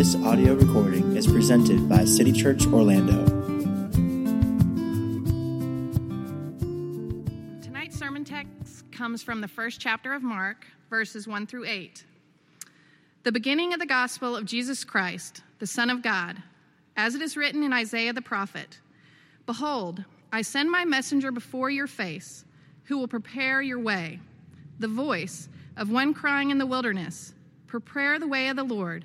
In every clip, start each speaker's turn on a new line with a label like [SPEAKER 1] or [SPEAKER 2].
[SPEAKER 1] This audio recording is presented by City Church Orlando.
[SPEAKER 2] Tonight's sermon text comes from the first chapter of Mark, verses 1 through 8. The beginning of the gospel of Jesus Christ, the Son of God, as it is written in Isaiah the prophet Behold, I send my messenger before your face, who will prepare your way. The voice of one crying in the wilderness, Prepare the way of the Lord,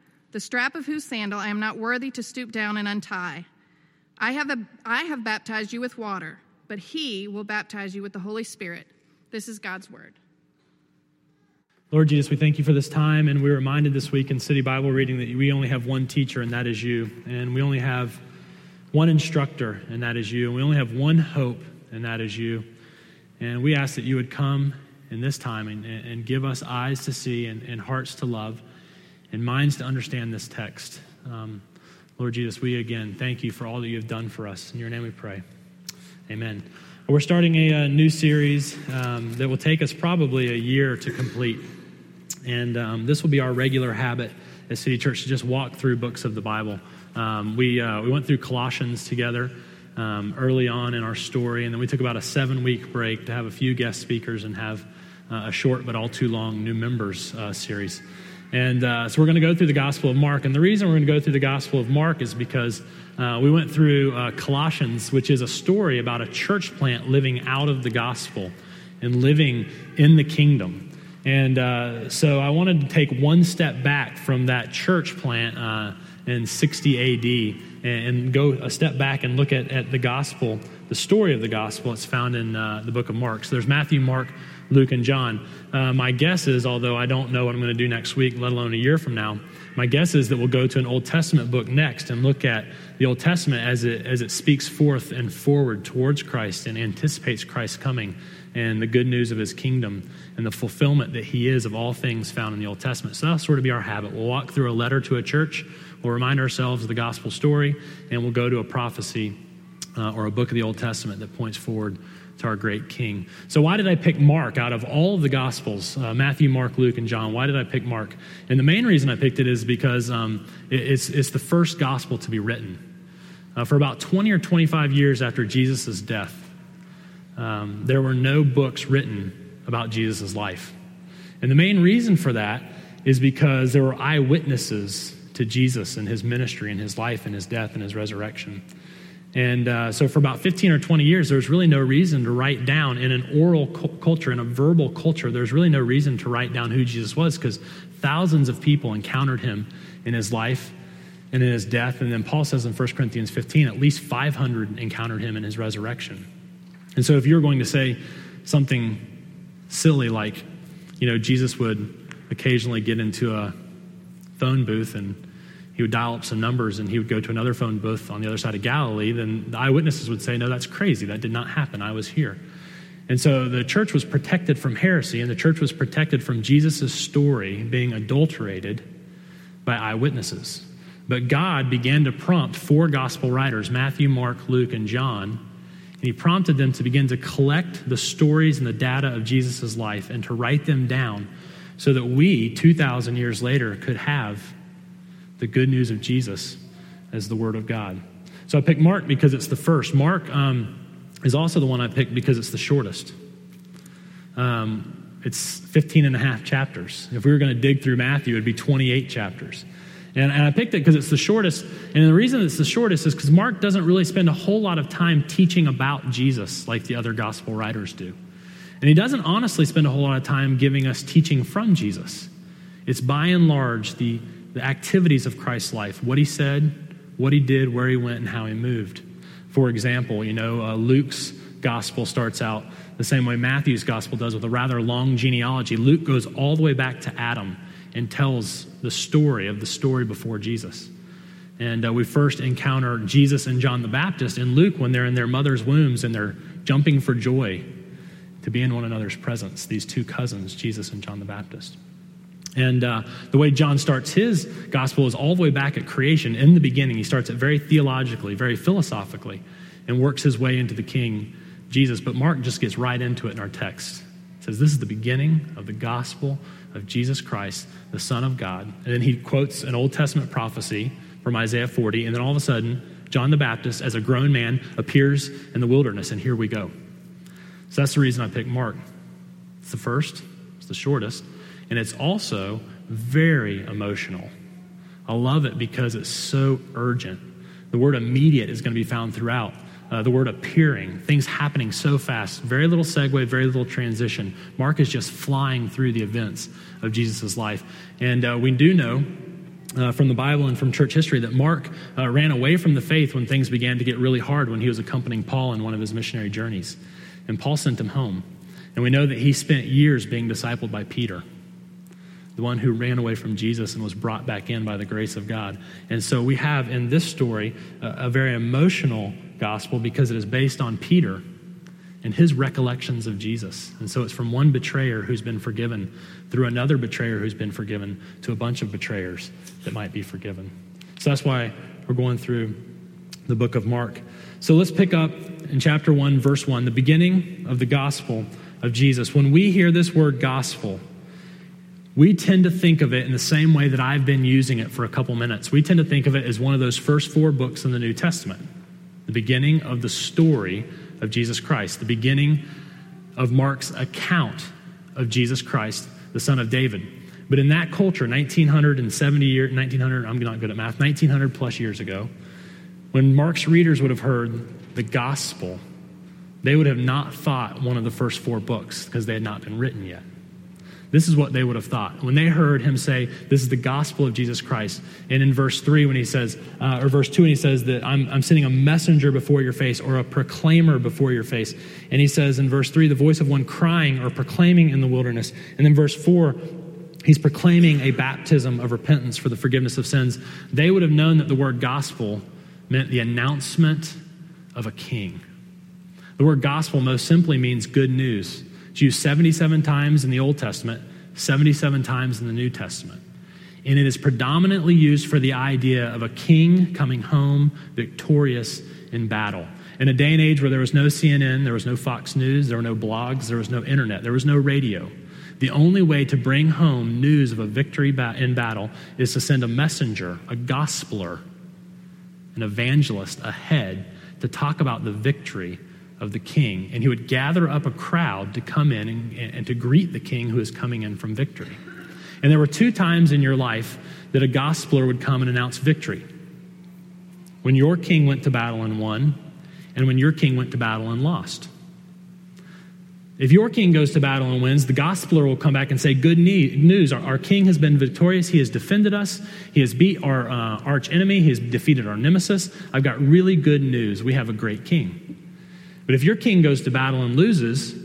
[SPEAKER 2] the strap of whose sandal I am not worthy to stoop down and untie. I have, a, I have baptized you with water, but he will baptize you with the Holy Spirit. This is God's word.
[SPEAKER 3] Lord Jesus, we thank you for this time, and we're reminded this week in City Bible reading that we only have one teacher, and that is you. And we only have one instructor, and that is you. And we only have one hope, and that is you. And we ask that you would come in this time and, and give us eyes to see and, and, hearts to love and minds to understand this text. Um, Lord Jesus, we again thank you for all that you have done for us. In your name we pray. Amen. We're starting a, a new series um, that will take us probably a year to complete. And um, this will be our regular habit at City Church to just walk through books of the Bible. Um, we, uh, we went through Colossians together um, early on in our story, and then we took about a seven week break to have a few guest speakers and have uh, a short but all too long new members uh, series. And uh, so we're going to go through the Gospel of Mark. And the reason we're going to go through the Gospel of Mark is because uh, we went through uh, Colossians, which is a story about a church plant living out of the gospel and living in the kingdom. And uh, so I wanted to take one step back from that church plant uh, in 60 AD and, and, go a step back and look at, at the gospel, the story of the gospel. It's found in uh, the book of Mark. So there's Matthew, Mark, Luke, and John. Uh, my guess is, although I don't know what I'm going to do next week, let alone a year from now, my guess is that we'll go to an Old Testament book next and look at the Old Testament as it, as it speaks forth and forward towards Christ and anticipates Christ's coming and the good news of his kingdom and the fulfillment that he is of all things found in the Old Testament. So that'll sort of be our habit. We'll walk through a letter to a church, we'll remind ourselves of the gospel story, and we'll go to a prophecy uh, or a book of the Old Testament that points forward to our great King. So, why did I pick Mark out of all of the Gospels uh, Matthew, Mark, Luke, and John? Why did I pick Mark? And the main reason I picked it is because um, it, it's, it's the first gospel to be written. Uh, for about 20 or 25 years after Jesus' death, um, there were no books written about Jesus' life. And the main reason for that is because there were eyewitnesses to Jesus and his ministry and his life and his death and his resurrection. And uh, so, for about 15 or 20 years, there was really no reason to write down in an oral cu- culture, in a verbal culture, there's really no reason to write down who Jesus was because thousands of people encountered him in his life and in his death. And then Paul says in 1 Corinthians 15, at least 500 encountered him in his resurrection. And so, if you're going to say something silly like, you know, Jesus would occasionally get into a phone booth and he would dial up some numbers and he would go to another phone booth on the other side of Galilee, then the eyewitnesses would say, No, that's crazy. That did not happen. I was here. And so the church was protected from heresy, and the church was protected from Jesus' story being adulterated by eyewitnesses. But God began to prompt four gospel writers Matthew, Mark, Luke, and John. And he prompted them to begin to collect the stories and the data of Jesus' life and to write them down so that we, 2,000 years later, could have the good news of Jesus as the Word of God. So I picked Mark because it's the first. Mark um, is also the one I picked because it's the shortest. Um, it's 15 and a half chapters. If we were going to dig through Matthew, it would be 28 chapters. And, and I picked it because it's the shortest. And the reason it's the shortest is because Mark doesn't really spend a whole lot of time teaching about Jesus like the other gospel writers do. And he doesn't honestly spend a whole lot of time giving us teaching from Jesus. It's by and large the the activities of Christ's life, what he said, what he did, where he went, and how he moved. For example, you know, uh, Luke's gospel starts out the same way Matthew's gospel does with a rather long genealogy. Luke goes all the way back to Adam and tells the story of the story before Jesus. And uh, we first encounter Jesus and John the Baptist in Luke when they're in their mother's wombs and they're jumping for joy to be in one another's presence, these two cousins, Jesus and John the Baptist. And uh, the way John starts his gospel is all the way back at creation. In the beginning, he starts it very theologically, very philosophically, and works his way into the King Jesus. But Mark just gets right into it in our text. It says, This is the beginning of the gospel of Jesus Christ, the Son of God. And then he quotes an Old Testament prophecy from Isaiah 40. And then all of a sudden, John the Baptist, as a grown man, appears in the wilderness. And here we go. So that's the reason I picked Mark. It's the first, it's the shortest, and it's also very emotional. I love it because it's so urgent. The word immediate is going to be found throughout. Uh, the word appearing, things happening so fast, very little segue, very little transition. Mark is just flying through the events of Jesus' life. And uh, we do know uh, from the Bible and from church history that Mark uh, ran away from the faith when things began to get really hard when he was accompanying Paul in one of his missionary journeys. And Paul sent him home. And we know that he spent years being discipled by Peter, the one who ran away from Jesus and was brought back in by the grace of God. And so we have in this story a, a very emotional gospel because it is based on Peter and his recollections of Jesus. And so it's from one betrayer who's been forgiven through another betrayer who's been forgiven to a bunch of betrayers that might be forgiven. So that's why we're going through the book of Mark. So let's pick up in chapter 1, verse 1, the beginning of the gospel of Jesus. When we hear this word gospel, we tend to think of it in the same way that I've been using it for a couple minutes. We tend to think of it as one of those first four books in the New Testament, the beginning of the story of Jesus Christ, the beginning of Mark's account of Jesus Christ, the son of David. But in that culture, 1970 years, 1900, I'm not good at math, 1900 plus years ago, when Mark's readers would have heard the gospel, they would have not thought one of the first four books because they had not been written yet. This is what they would have thought. When they heard him say, This is the gospel of Jesus Christ. And in verse 3, when he says, uh, or verse 2, when he says that I'm, I'm sending a messenger before your face or a proclaimer before your face. And he says in verse 3, the voice of one crying or proclaiming in the wilderness. And then verse 4, he's proclaiming a baptism of repentance for the forgiveness of sins. They would have known that the word gospel meant the announcement of a king. The word gospel most simply means good news. It's used 77 times in the Old Testament, 77 times in the New Testament. And it is predominantly used for the idea of a king coming home victorious in battle. In a day and age where there was no CNN, there was no Fox News, there were no blogs, there was no internet, there was no radio. The only way to bring home news of a victory in battle is to send a messenger, a gospeler, an evangelist ahead to talk about the victory of the king, and he would gather up a crowd to come in and, and, to greet the king who is coming in from victory. And there were two times in your life that a gospeler would come and announce victory when your king went to battle and won, and when your king went to battle and lost. If your king goes to battle and wins, the gospeler will come back and say, Good news. Our, our king has been victorious. He has defended us. He has beat our uh, arch enemy. He has defeated our nemesis. I've got really good news. We have a great king. But if your king goes to battle and loses,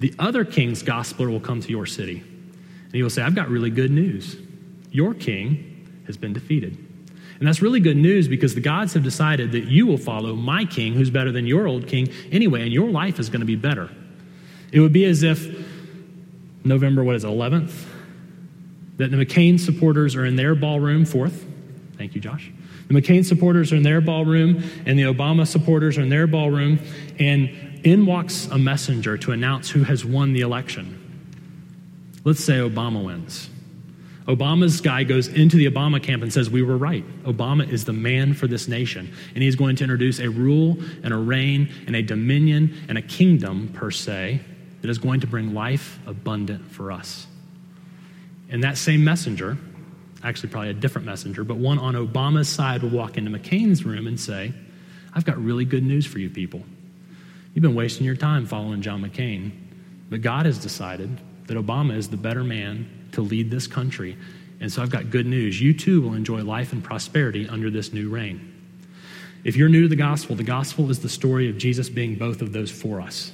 [SPEAKER 3] the other king's gospeler will come to your city. And he will say, I've got really good news. Your king has been defeated. And that's really good news because the gods have decided that you will follow my king, who's better than your old king anyway, and your life is going to be better. It would be as if November, what is it, 11th, that the McCain supporters are in their ballroom, fourth. Thank you, Josh. The McCain supporters are in their ballroom, and the Obama supporters are in their ballroom, and in walks a messenger to announce who has won the election. Let's say Obama wins. Obama's guy goes into the Obama camp and says, We were right. Obama is the man for this nation. And he's going to introduce a rule and a reign and a dominion and a kingdom, per se, that is going to bring life abundant for us. And that same messenger actually probably a different messenger, but one on Obama's side would walk into McCain's room and say, I've got really good news for you people. You've been wasting your time following John McCain, but God has decided that Obama is the better man to lead this country. And so I've got good news. You too will enjoy life and prosperity under this new reign. If you're new to the gospel, the gospel is the story of Jesus being both of those for us.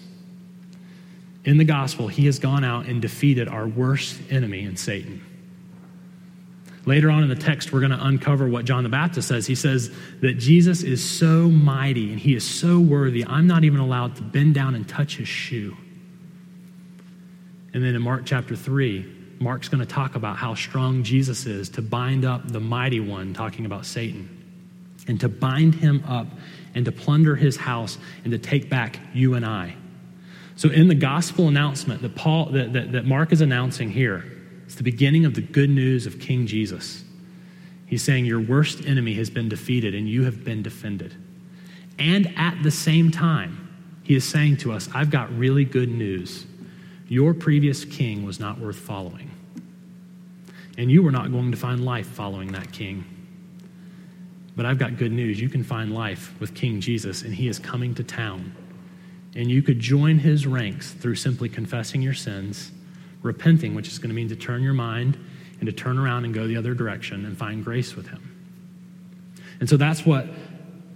[SPEAKER 3] In the gospel, he has gone out and defeated our worst enemy in Satan. Later on in the text, we're going to uncover what John the Baptist says. He says that Jesus is so mighty and he is so worthy, I'm not even allowed to bend down and touch his shoe. And then in Mark chapter 3, Mark's going to talk about how strong Jesus is to bind up the mighty one, talking about Satan, and to bind him up and to plunder his house and to take back you and I. So, in the gospel announcement that, Paul, that, that, that Mark is announcing here, it's the beginning of the good news of King Jesus. He's saying, Your worst enemy has been defeated and you have been defended. And at the same time, he is saying to us, I've got really good news. Your previous king was not worth following. And you were not going to find life following that king. But I've got good news. You can find life with King Jesus, and he is coming to town. And you could join his ranks through simply confessing your sins, repenting, which is going to mean to turn your mind and to turn around and go the other direction and find grace with him. And so that's what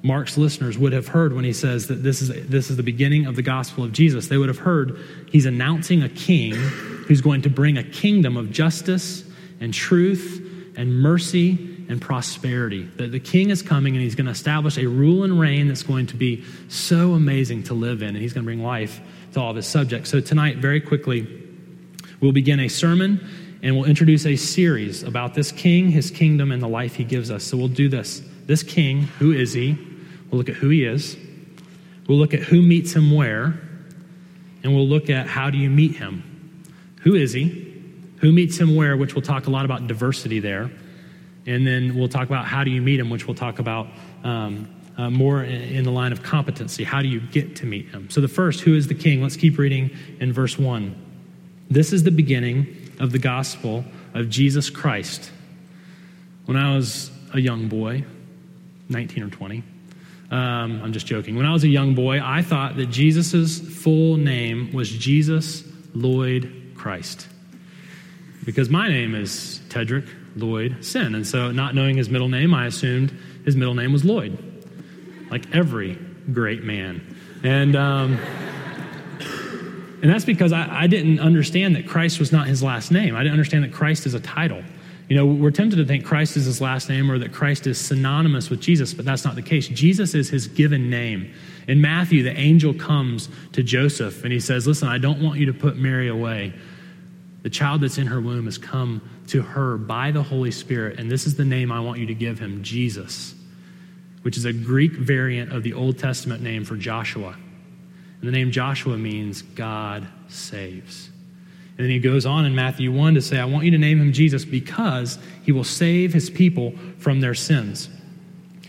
[SPEAKER 3] Mark's listeners would have heard when he says that this is, this is the beginning of the gospel of Jesus. They would have heard he's announcing a king who's going to bring a kingdom of justice and truth and mercy and prosperity. That the king is coming and he's going to establish a rule and reign that's going to be so amazing to live in, and he's going to bring life to all of his subjects. So, tonight, very quickly, we'll begin a sermon and we'll introduce a series about this king, his kingdom, and the life he gives us. So, we'll do this. This king, who is he? We'll look at who he is. We'll look at who meets him where. And we'll look at how do you meet him? Who is he? Who meets him where, which we'll talk a lot about diversity there. And then we'll talk about how do you meet him, which we'll talk about um, uh, more in, the line of competency. How do you get to meet him? So, the first, who is the king? Let's keep reading in verse 1. This is the beginning of the gospel of Jesus Christ. When I was a young boy, 19 or 20, um, I'm just joking. When I was a young boy, I thought that Jesus' full name was Jesus Lloyd Christ. Because my name is Tedrick Lloyd Sin. And so, not knowing his middle name, I assumed his middle name was Lloyd, like every great man. And, um, and that's because I, I didn't understand that Christ was not his last name. I didn't understand that Christ is a title. You know, we're tempted to think Christ is his last name or that Christ is synonymous with Jesus, but that's not the case. Jesus is his given name. In Matthew, the angel comes to Joseph and he says, Listen, I don't want you to put Mary away. The child that's in her womb has come to her by the Holy Spirit, and this is the name I want you to give him Jesus, which is a Greek variant of the Old Testament name for Joshua. And the name Joshua means God saves. And then he goes on in Matthew 1 to say, I want you to name him Jesus because he will save his people from their sins.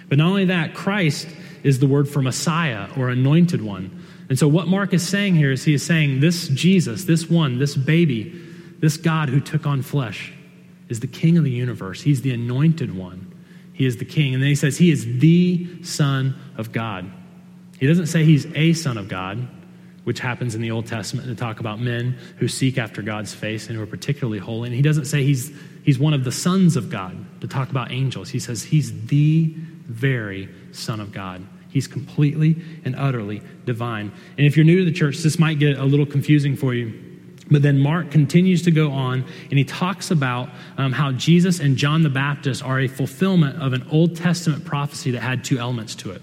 [SPEAKER 3] But not only that, Christ is the word for Messiah or anointed one. And so, what Mark is saying here is he is saying, This Jesus, this one, this baby, this God who took on flesh, is the king of the universe. He's the anointed one. He is the king. And then he says, He is the Son of God. He doesn't say he's a Son of God, which happens in the Old Testament to talk about men who seek after God's face and who are particularly holy. And he doesn't say he's, he's one of the sons of God to talk about angels. He says he's the very Son of God. He's completely and utterly divine. And if you're new to the church, this might get a little confusing for you. But then Mark continues to go on and he talks about um, how Jesus and John the Baptist are a fulfillment of an Old Testament prophecy that had two elements to it.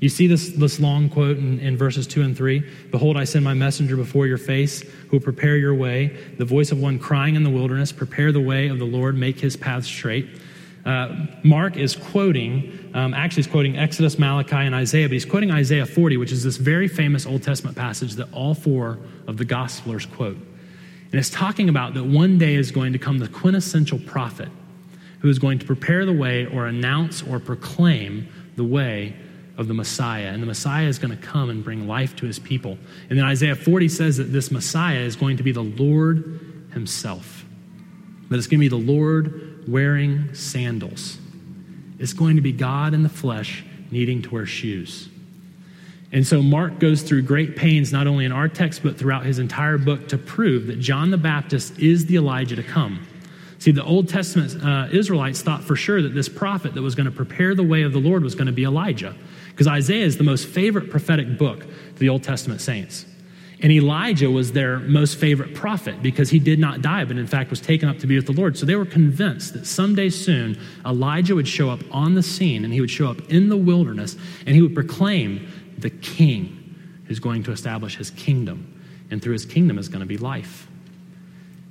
[SPEAKER 3] You see this, this long quote in, in verses 2 and 3 Behold, I send my messenger before your face, who will prepare your way, the voice of one crying in the wilderness, prepare the way of the Lord, make his path straight. Uh, Mark is quoting, um, actually, he's quoting Exodus, Malachi, and Isaiah, but he's quoting Isaiah 40, which is this very famous Old Testament passage that all four of the Gospelers quote. And it's talking about that one day is going to come the quintessential prophet who is going to prepare the way or announce or proclaim the way of the Messiah. And the Messiah is going to come and bring life to his people. And then Isaiah 40 says that this Messiah is going to be the Lord himself. That it's going to be the Lord wearing sandals. It's going to be God in the flesh needing to wear shoes. And so Mark goes through great pains, not only in our text, but throughout his entire book, to prove that John the Baptist is the Elijah to come. See, the Old Testament uh, Israelites thought for sure that this prophet that was going to prepare the way of the Lord was going to be Elijah, because Isaiah is the most favorite prophetic book to the Old Testament saints. And Elijah was their most favorite prophet because he did not die, but in fact was taken up to be with the Lord. So they were convinced that someday soon Elijah would show up on the scene and he would show up in the wilderness and he would proclaim the king who's going to establish his kingdom. And through his kingdom is going to be life.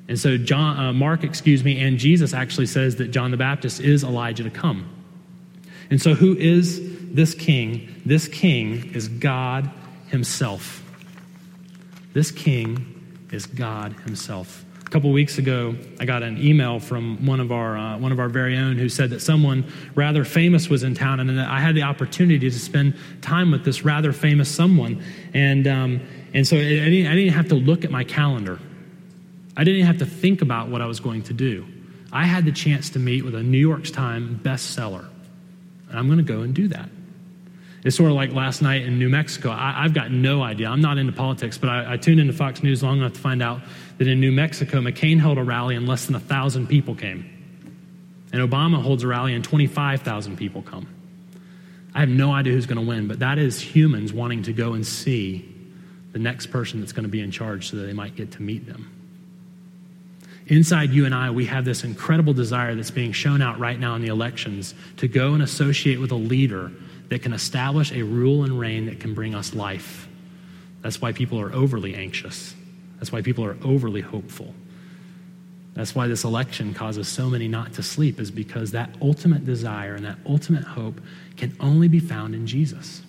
[SPEAKER 3] And so John, uh, Mark, excuse me, and Jesus actually says that John the Baptist is Elijah to come. And so who is this king? This king is God himself. This king is God himself. A couple weeks ago, I got an email from one of our uh, one of our very own who said that someone rather famous was in town, and I had the opportunity to spend time with this rather famous someone, and um, and so I didn't, I didn't have to look at my calendar. I didn't have to think about what I was going to do. I had the chance to meet with a New York Times bestseller, and I'm going to go and do that. It's sort of like last night in New Mexico. I, have got no idea. I'm not into politics, but I, I, tuned into Fox News long enough to find out that in New Mexico, McCain held a rally and less than 1,000 people came. And Obama holds a rally and 25,000 people come. I have no idea who's going to win, but that is humans wanting to go and see the next person that's going to be in charge so that they might get to meet them. Inside you and I, we have this incredible desire that's being shown out right now in the elections to go and associate with a leader that can establish a rule and reign that can bring us life. That's why people are overly anxious. That's why people are overly hopeful. That's why this election causes so many not to sleep, is because that ultimate desire and that ultimate hope can only be found in Jesus.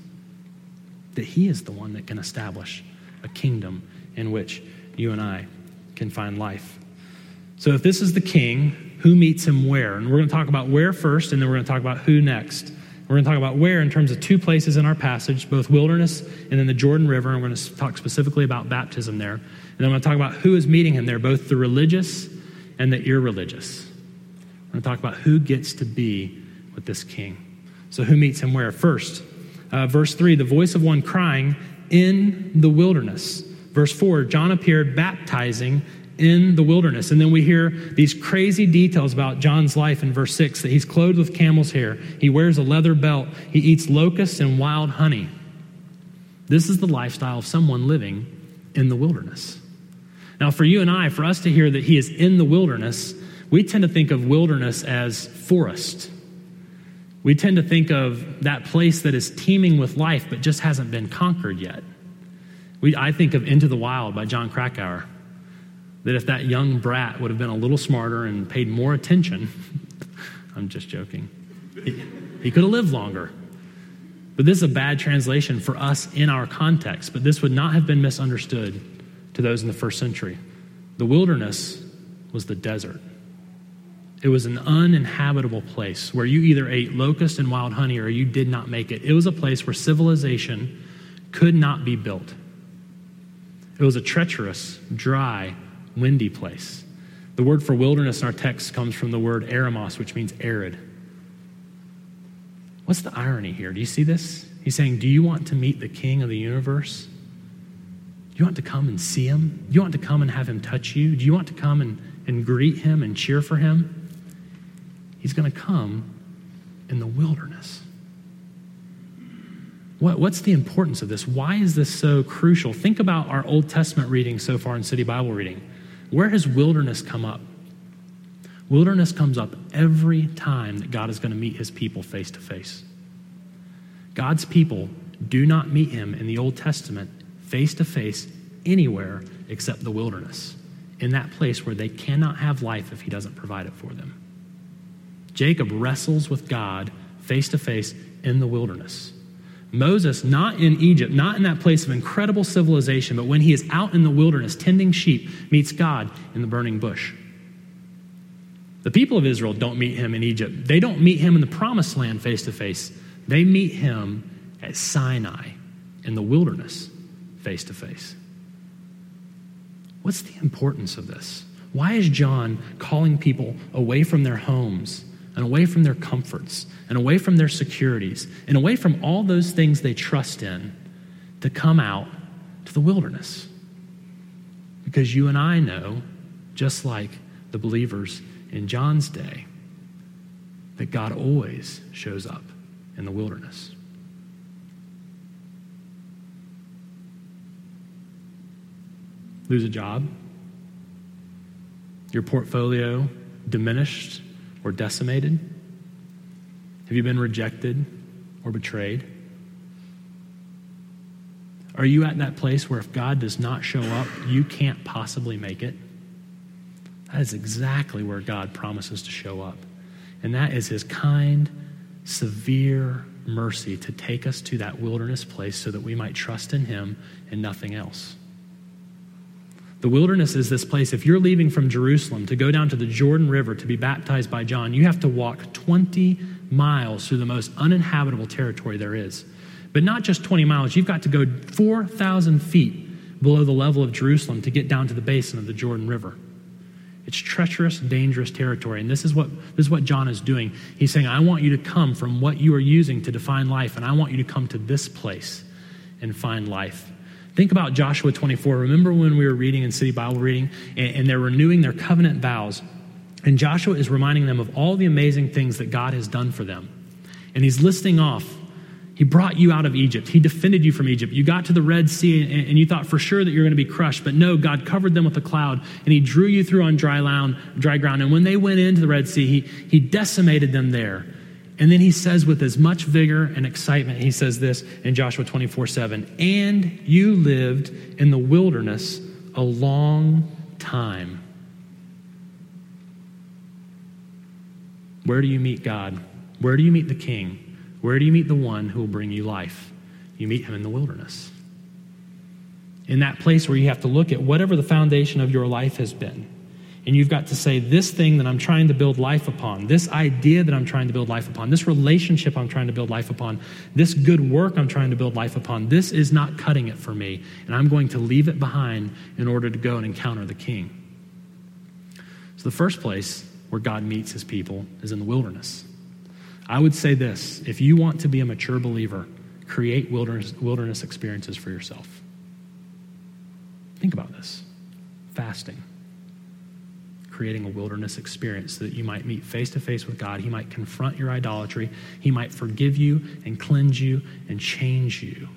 [SPEAKER 3] That He is the one that can establish a kingdom in which you and I can find life. So, if this is the king, who meets him where? And we're going to talk about where first, and then we're going to talk about who next. We're going to talk about where in terms of two places in our passage, both wilderness and then the Jordan River. And we're going to talk specifically about baptism there. And then I'm going to talk about who is meeting him there, both the religious and the irreligious. We're going to talk about who gets to be with this king. So, who meets him where? First, uh, verse 3 the voice of one crying in the wilderness. Verse 4 John appeared baptizing in the wilderness. And then we hear these crazy details about John's life in verse 6 that he's clothed with camel's hair, he wears a leather belt, he eats locusts and wild honey. This is the lifestyle of someone living in the wilderness. Now, for you and I, for us to hear that he is in the wilderness, we tend to think of wilderness as forest. We tend to think of that place that is teeming with life but just hasn't been conquered yet. We, I think of Into the Wild by Jon Krakauer that if that young brat would have been a little smarter and paid more attention, I'm just joking, he, he could have lived longer. But this is a bad translation for us in our context, but this would not have been misunderstood to those in the first century. The wilderness was the desert. It was an uninhabitable place where you either ate locust and wild honey or you did not make it. It was a place where civilization could not be built. It was a treacherous, dry, windy place. The word for wilderness in our text comes from the word eremos, which means arid. What's the irony here? Do you see this? He's saying, Do you want to meet the king of the universe? Do you want to come and see him? Do you want to come and have him touch you? Do you want to come and, and greet him and cheer for him? He's going to come in the wilderness. What, what's the importance of this? Why is this so crucial? Think about our Old Testament reading so far in City Bible reading. Where has wilderness come up? Wilderness comes up every time that God is going to meet his people face to face. God's people do not meet him in the Old Testament face to face anywhere except the wilderness, in that place where they cannot have life if he doesn't provide it for them. Jacob wrestles with God face to face in the wilderness. Moses, not in Egypt, not in that place of incredible civilization, but when he is out in the wilderness tending sheep, meets God in the burning bush. The people of Israel don't meet him in Egypt. They don't meet him in the promised land face to face. They meet him at Sinai in the wilderness face to face. What's the importance of this? Why is John calling people away from their homes and away from their comforts and away from their securities and away from all those things they trust in to come out to the wilderness. Because you and I know, just like the believers in John's day, that God always shows up in the wilderness. lose a job, your portfolio diminished or decimated? Have you been rejected or betrayed? Are you at that place where if God does not show up, you can't possibly make it? That is exactly where God promises to show up. And that is his kind, severe mercy to take us to that wilderness place so that we might trust in him and nothing else. The wilderness is this place. If you're leaving from Jerusalem to go down to the Jordan River to be baptized by John, you have to walk 20 miles through the most uninhabitable territory there is. But not just 20 miles, you've got to go 4,000 feet below the level of Jerusalem to get down to the basin of the Jordan River. It's treacherous, dangerous territory. And this is what this is what John is doing. He's saying, I want you to come from what you are using to define life, and I want you to come to this place and find life. Think about Joshua 24. Remember when we were reading in City Bible reading, and, and they're renewing their covenant vows. And Joshua is reminding them of all the amazing things that God has done for them. And he's listing off he brought you out of Egypt. He defended you from Egypt. You got to the Red Sea and, you thought for sure that you're going to be crushed, but no, God covered them with a cloud and he drew you through on dry ground, dry ground. And when they went into the Red Sea, he, he decimated them there. And then he says with as much vigor and excitement, he says this in Joshua 24 7 And you lived in the wilderness a long time. Where do you meet God? Where do you meet the King? Where do you meet the one who will bring you life? You meet him in the wilderness. In that place where you have to look at whatever the foundation of your life has been. And you've got to say, this thing that I'm trying to build life upon, this idea that I'm trying to build life upon, this relationship I'm trying to build life upon, this good work I'm trying to build life upon, this is not cutting it for me. And I'm going to leave it behind in order to go and encounter the king. So, the first place where God meets his people is in the wilderness. I would say this if you want to be a mature believer, create wilderness, wilderness experiences for yourself. Think about this fasting, creating a wilderness experience so that you might meet face to face with God. He might confront your idolatry, He might forgive you and cleanse you and change you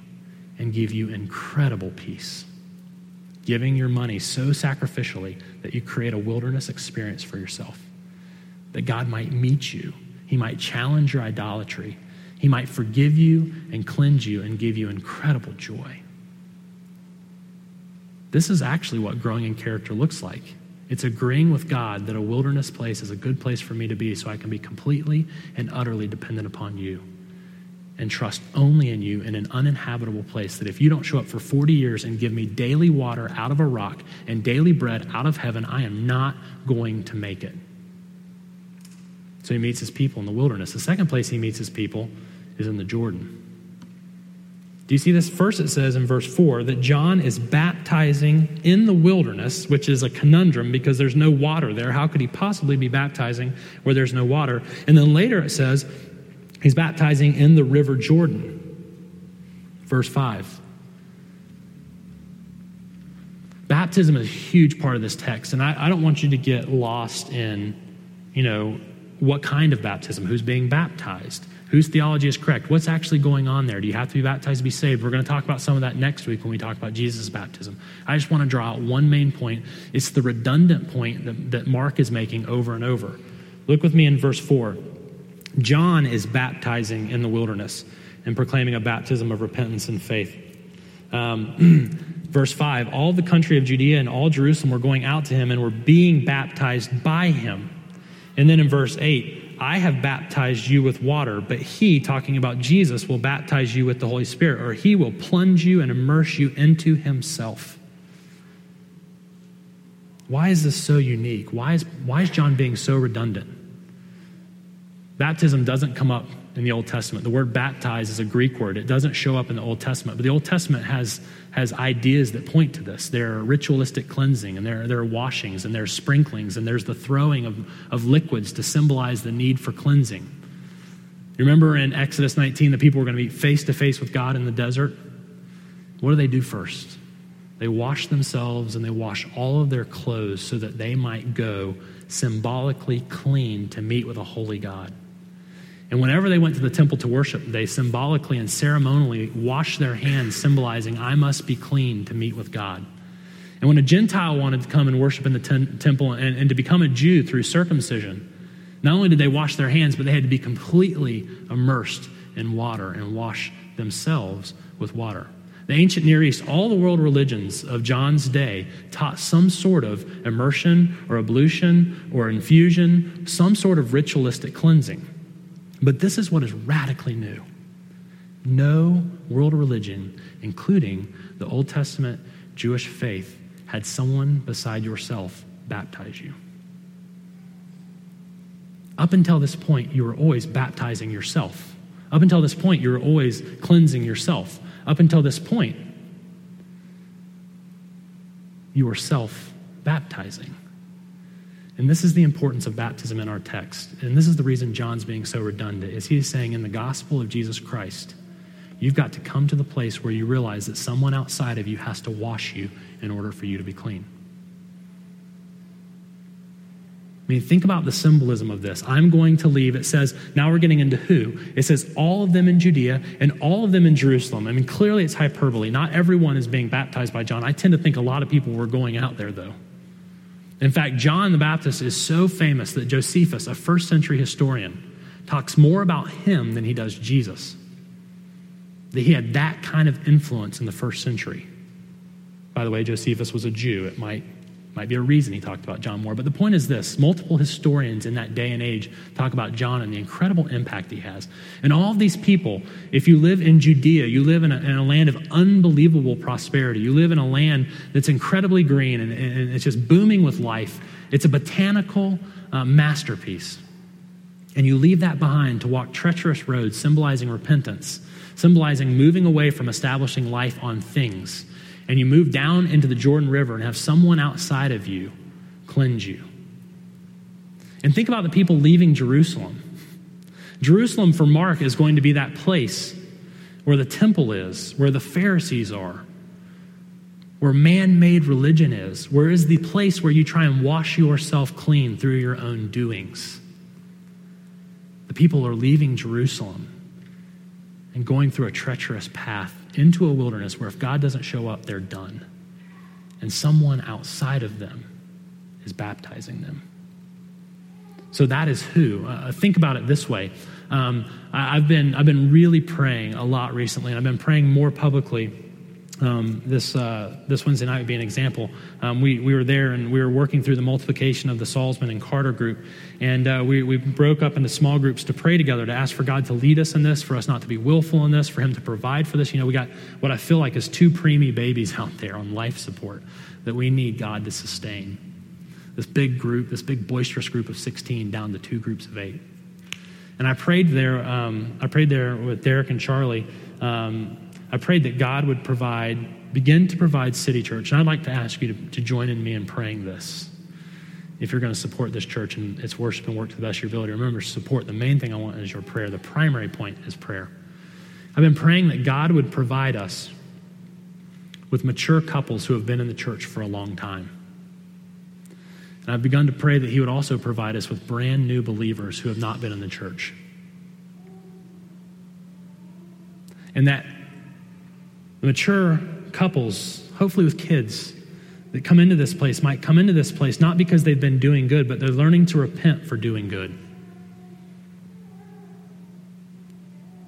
[SPEAKER 3] and give you incredible peace. Giving your money so sacrificially that you create a wilderness experience for yourself, that God might meet you he might challenge your idolatry. He might forgive you and cleanse you and give you incredible joy. This is actually what growing in character looks like. It's agreeing with God that a wilderness place is a good place for me to be so I can be completely and utterly dependent upon you and trust only in you in an uninhabitable place. That if you don't show up for 40 years and give me daily water out of a rock and daily bread out of heaven, I am not going to make it. So he meets his people in the wilderness. The second place he meets his people is in the Jordan. Do you see this? First, it says in verse 4 that John is baptizing in the wilderness, which is a conundrum because there's no water there. How could he possibly be baptizing where there's no water? And then later it says he's baptizing in the river Jordan. Verse 5. Baptism is a huge part of this text, and I, I don't want you to get lost in, you know, what kind of baptism, who's being baptized, whose theology is correct, what's actually going on there. Do you have to be baptized to be saved? We're going to talk about some of that next week when we talk about Jesus' baptism. I just want to draw out one main point. It's the redundant point that, that Mark is making over and over. Look with me in verse 4. John is baptizing in the wilderness and proclaiming a baptism of repentance and faith. Um, verse 5 All the country of Judea and all Jerusalem were going out to him and were being baptized by him. And then in verse 8, I have baptized you with water, but he, talking about Jesus, will baptize you with the Holy Spirit, or he will plunge you and immerse you into himself. Why is this so unique? Why is, why is John being so redundant? Baptism doesn't come up in the Old Testament. The word baptize is a Greek word. It doesn't show up in the Old Testament, but the Old Testament has, has ideas that point to this. There are ritualistic cleansing, and there, there are washings, and there are sprinklings, and there's the throwing of, of liquids to symbolize the need for cleansing. You remember in Exodus 19, the people were going to be face to face with God in the desert? What do they do first? They wash themselves and they wash all of their clothes so that they might go symbolically clean to meet with a holy God. And whenever they went to the temple to worship, they symbolically and ceremonially washed their hands, symbolizing, I must be clean to meet with God. And when a Gentile wanted to come and worship in the ten- temple and, and to become a Jew through circumcision, not only did they wash their hands, but they had to be completely immersed in water and wash themselves with water. The ancient Near East, all the world religions of John's day taught some sort of immersion or ablution or infusion, some sort of ritualistic cleansing. But this is what is radically new. No world religion, including the Old Testament Jewish faith, had someone beside yourself baptize you. Up until this point, you were always baptizing yourself. Up until this point, you were always cleansing yourself. Up until this point, you were self baptizing. And this is the importance of baptism in our text. And this is the reason John's being so redundant is he's saying in the gospel of Jesus Christ, you've got to come to the place where you realize that someone outside of you has to wash you in order for you to be clean. I mean, think about the symbolism of this. I'm going to leave. It says, now we're getting into who. It says, all of them in Judea and all of them in Jerusalem. I mean, clearly it's hyperbole. Not everyone is being baptized by John. I tend to think a lot of people were going out there, though. In fact, John the Baptist is so famous that Josephus, a first century historian, talks more about him than he does Jesus. That he had that kind of influence in the first century. By the way, Josephus was a Jew. It might might be a reason he talked about John more. But the point is this multiple historians in that day and age talk about John and the incredible impact he has. And all of these people, if you live in Judea, you live in a, in a land of unbelievable prosperity. You live in a land that's incredibly green and, and it's just booming with life. It's a botanical uh, masterpiece. And you leave that behind to walk treacherous roads symbolizing repentance, symbolizing moving away from establishing life on things and you move down into the Jordan River and have someone outside of you cleanse you. And think about the people leaving Jerusalem. Jerusalem for Mark is going to be that place where the temple is, where the Pharisees are, where man made religion is, where is the place where you try and wash yourself clean through your own doings. The people are leaving Jerusalem and going through a treacherous path into a wilderness where if God doesn't show up, they're done. And someone outside of them is baptizing them. So that is who. Uh, think about it this way. Um, I, have been, I've been really praying a lot recently, and I've been praying more publicly um, this, uh, this Wednesday night would be an example. Um, we, we were there and we were working through the multiplication of the Salzman and Carter group. And uh, we, we broke up into small groups to pray together, to ask for God to lead us in this, for us not to be willful in this, for Him to provide for this. You know, we got what I feel like is two preemie babies out there on life support that we need God to sustain. This big group, this big boisterous group of 16 down to two groups of eight. And I prayed there, um, I prayed there with Derek and Charlie. Um, I prayed that God would provide, begin to provide City Church. And I'd like to ask you to, to join in me in praying this. If you're going to support this church and its worship and work to the best of your ability, remember support. The main thing I want is your prayer. The primary point is prayer. I've been praying that God would provide us with mature couples who have been in the church for a long time. And I've begun to pray that He would also provide us with brand new believers who have not been in the church. And that mature couples, hopefully with kids, that come into this place might come into this place not because they've been doing good, but they're learning to repent for doing good.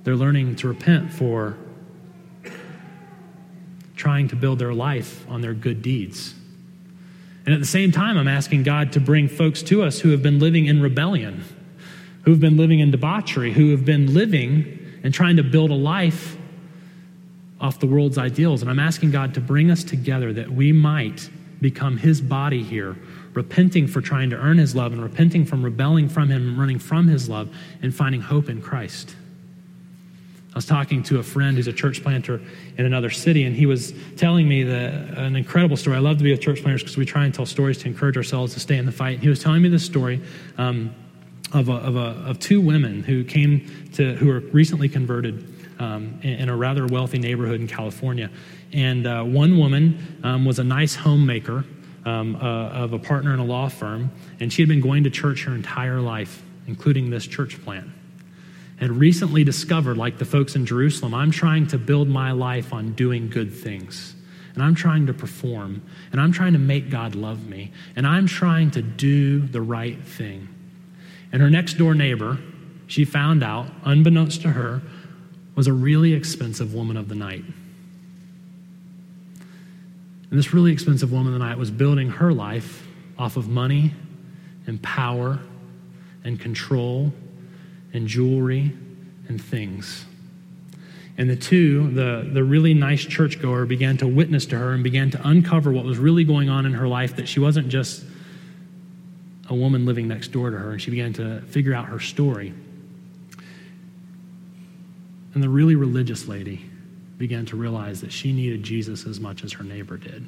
[SPEAKER 3] They're learning to repent for trying to build their life on their good deeds. And at the same time, I'm asking God to bring folks to us who have been living in rebellion, who have been living in debauchery, who have been living and trying to build a life off the world's ideals. And I'm asking God to bring us together that we might become His body here, repenting for trying to earn His love and repenting from rebelling from Him and running from His love and finding hope in Christ. I was talking to a friend who's a church planter in another city, and he was telling me the, an incredible story. I love to be with church planters because we try and tell stories to encourage ourselves to stay in the fight. And he was telling me this story um, of, a, of, a, of two women who came to, who were recently converted um, in, a rather wealthy neighborhood in California. And uh, one woman um, was a nice homemaker um, uh, of a partner in a law firm, and she had been going to church her entire life, including this church plant. And recently discovered, like the folks in Jerusalem, I'm trying to build my life on doing good things. And I'm trying to perform, and I'm trying to make God love me, and I'm trying to do the right thing. And her next door neighbor, she found out, unbeknownst to her, was a really expensive woman of the night. And this really expensive woman of the night was building her life off of money and power and control and jewelry and things. And the two, the, the really nice churchgoer, began to witness to her and began to uncover what was really going on in her life, that she wasn't just a woman living next door to her, and she began to figure out her story. And the really religious lady began to realize that she needed Jesus as much as her neighbor did.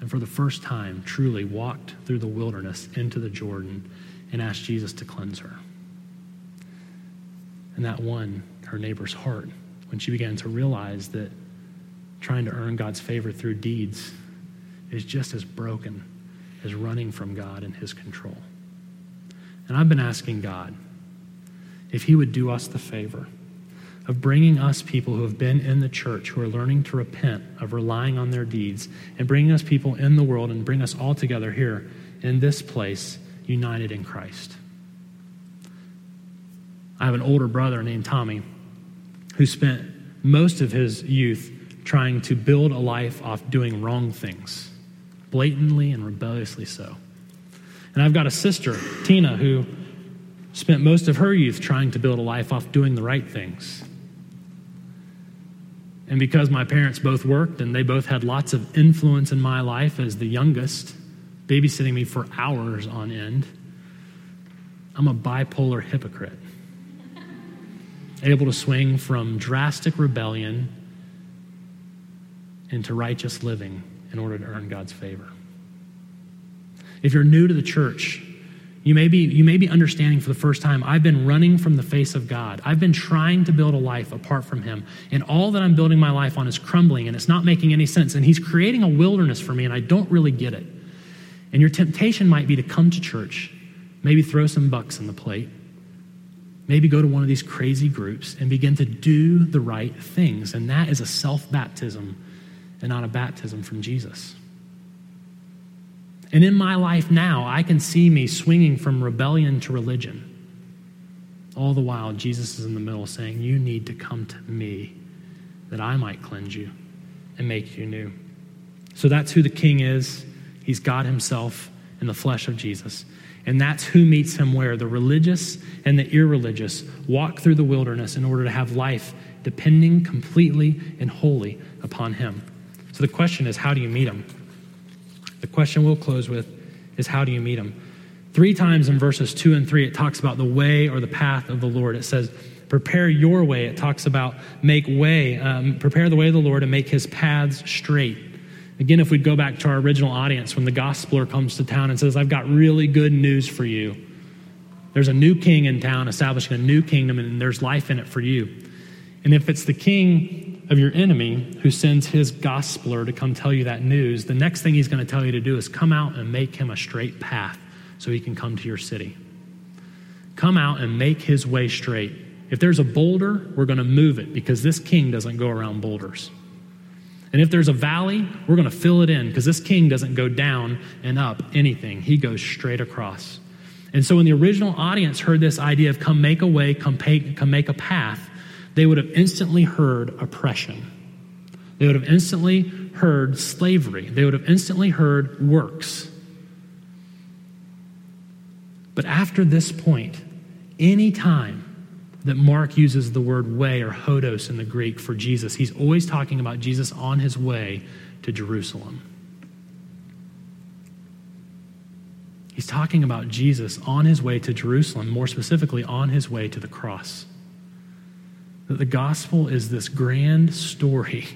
[SPEAKER 3] And for the first time, truly walked through the wilderness into the Jordan and asked Jesus to cleanse her. And that won her neighbor's heart when she began to realize that trying to earn God's favor through deeds is just as broken as running from God and His control. And I've been asking God if He would do us the favor of bringing us people who have been in the church, who are learning to repent of relying on their deeds, and bringing us people in the world and bring us all together here in this place, united in Christ. I have an older brother named Tommy who spent most of his youth trying to build a life off doing wrong things, blatantly and rebelliously so. And I've got a sister, Tina, who spent most of her youth trying to build a life off doing the right things. And because my parents both worked and they both had lots of influence in my life as the youngest, babysitting me for hours on end, I'm a bipolar hypocrite. Able to swing from drastic rebellion into righteous living in order to earn God's favor. If you're new to the church, you may, be, you may be understanding for the first time, I've been running from the face of God. I've been trying to build a life apart from Him. And all that I'm building my life on is crumbling and it's not making any sense. And He's creating a wilderness for me and I don't really get it. And your temptation might be to come to church, maybe throw some bucks in the plate, maybe go to one of these crazy groups and begin to do the right things. And that is a self baptism and not a baptism from Jesus. And in my life now, I can see me swinging from rebellion to religion. All the while, Jesus is in the middle saying, You need to come to me that I might cleanse you and make you new. So that's who the king is. He's God himself in the flesh of Jesus. And that's who meets him where the religious and the irreligious walk through the wilderness in order to have life depending completely and wholly upon him. So the question is, how do you meet him? The question we'll close with is how do you meet him? Three times in verses two and three, it talks about the way or the path of the Lord. It says, prepare your way. It talks about make way, um, prepare the way of the Lord and make his paths straight. Again, if we'd go back to our original audience, when the gospeler comes to town and says, I've got really good news for you. There's a new king in town establishing a new kingdom, and there's life in it for you. And if it's the king of your enemy who sends his gospeler to come tell you that news, the next thing he's going to tell you to do is come out and make him a straight path so he can come to your city. Come out and make his way straight. If there's a boulder, we're going to move it because this king doesn't go around boulders. And if there's a valley, we're going to fill it in because this king doesn't go down and up anything, he goes straight across. And so when the original audience heard this idea of come make a way, come, pay, come make a path, they would have instantly heard oppression. They would have instantly heard slavery. They would have instantly heard works. But after this point, any time that Mark uses the word way or hodos in the Greek for Jesus, he's always talking about Jesus on his way to Jerusalem. He's talking about Jesus on his way to Jerusalem, more specifically, on his way to the cross. That the gospel is this grand story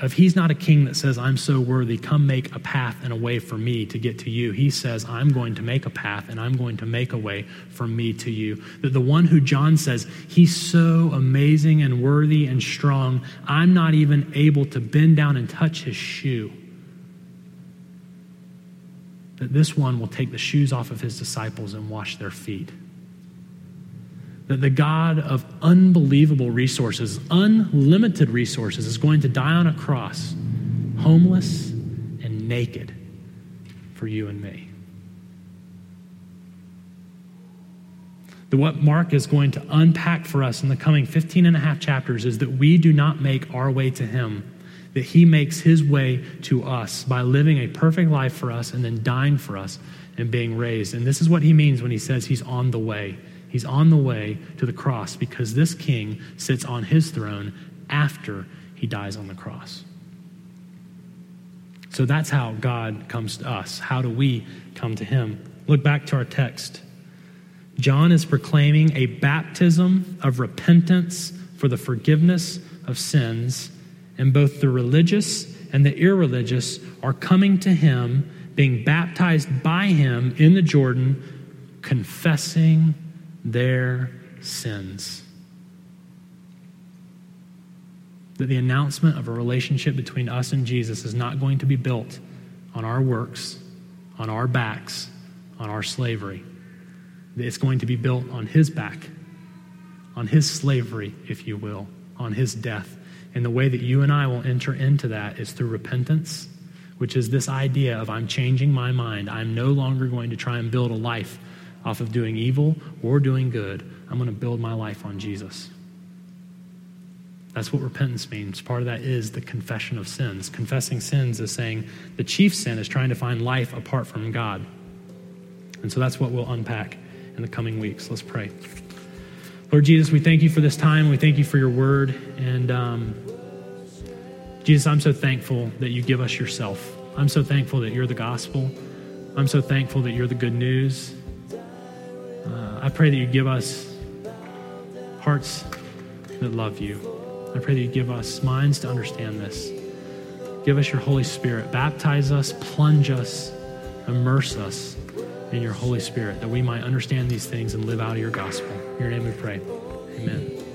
[SPEAKER 3] of he's not a king that says, I'm so worthy, come make a path and a way for me to get to you. He says, I'm going to make a path and I'm going to make a way for me to you. That the one who John says, he's so amazing and worthy and strong, I'm not even able to bend down and touch his shoe. That this one will take the shoes off of his disciples and wash their feet that the God of unbelievable resources, unlimited resources, is going to die on a cross, homeless and naked for you and me. That what Mark is going to unpack for us in the coming 15 and a half chapters is that we do not make our way to Him, that He makes His way to us by living a perfect life for us and then dying for us and being raised. And this is what He means when He says He's on the way. He's on the way to the cross because this king sits on his throne after he dies on the cross. So that's how God comes to us. How do we come to him? Look back to our text. John is proclaiming a baptism of repentance for the forgiveness of sins, and both the religious and the irreligious are coming to him, being baptized by him in the Jordan, confessing their sins. That the announcement of a relationship between us and Jesus is not going to be built on our works, on our backs, on our slavery. It's going to be built on his back, on his slavery, if you will, on his death. And the way that you and I will enter into that is through repentance, which is this idea of I'm changing my mind. I'm no longer going to try and build a life off of doing evil or doing good. I'm going to build my life on Jesus. That's what repentance means. Part of that is the confession of sins. Confessing sins is saying the chief sin is trying to find life apart from God. And so that's what we'll unpack in the coming weeks. Let's pray. Lord Jesus, we thank you for this time. We thank you for your word. And um, Jesus, I'm so thankful that you give us yourself. I'm so thankful that you're the gospel. I'm so thankful that you're the good news. Uh, I pray that you give us hearts that love you. I pray that you give us minds to understand this. Give us your Holy Spirit. Baptize us, plunge us, immerse us in your Holy Spirit that we might understand these things and live out of your gospel. In your name we pray. Amen.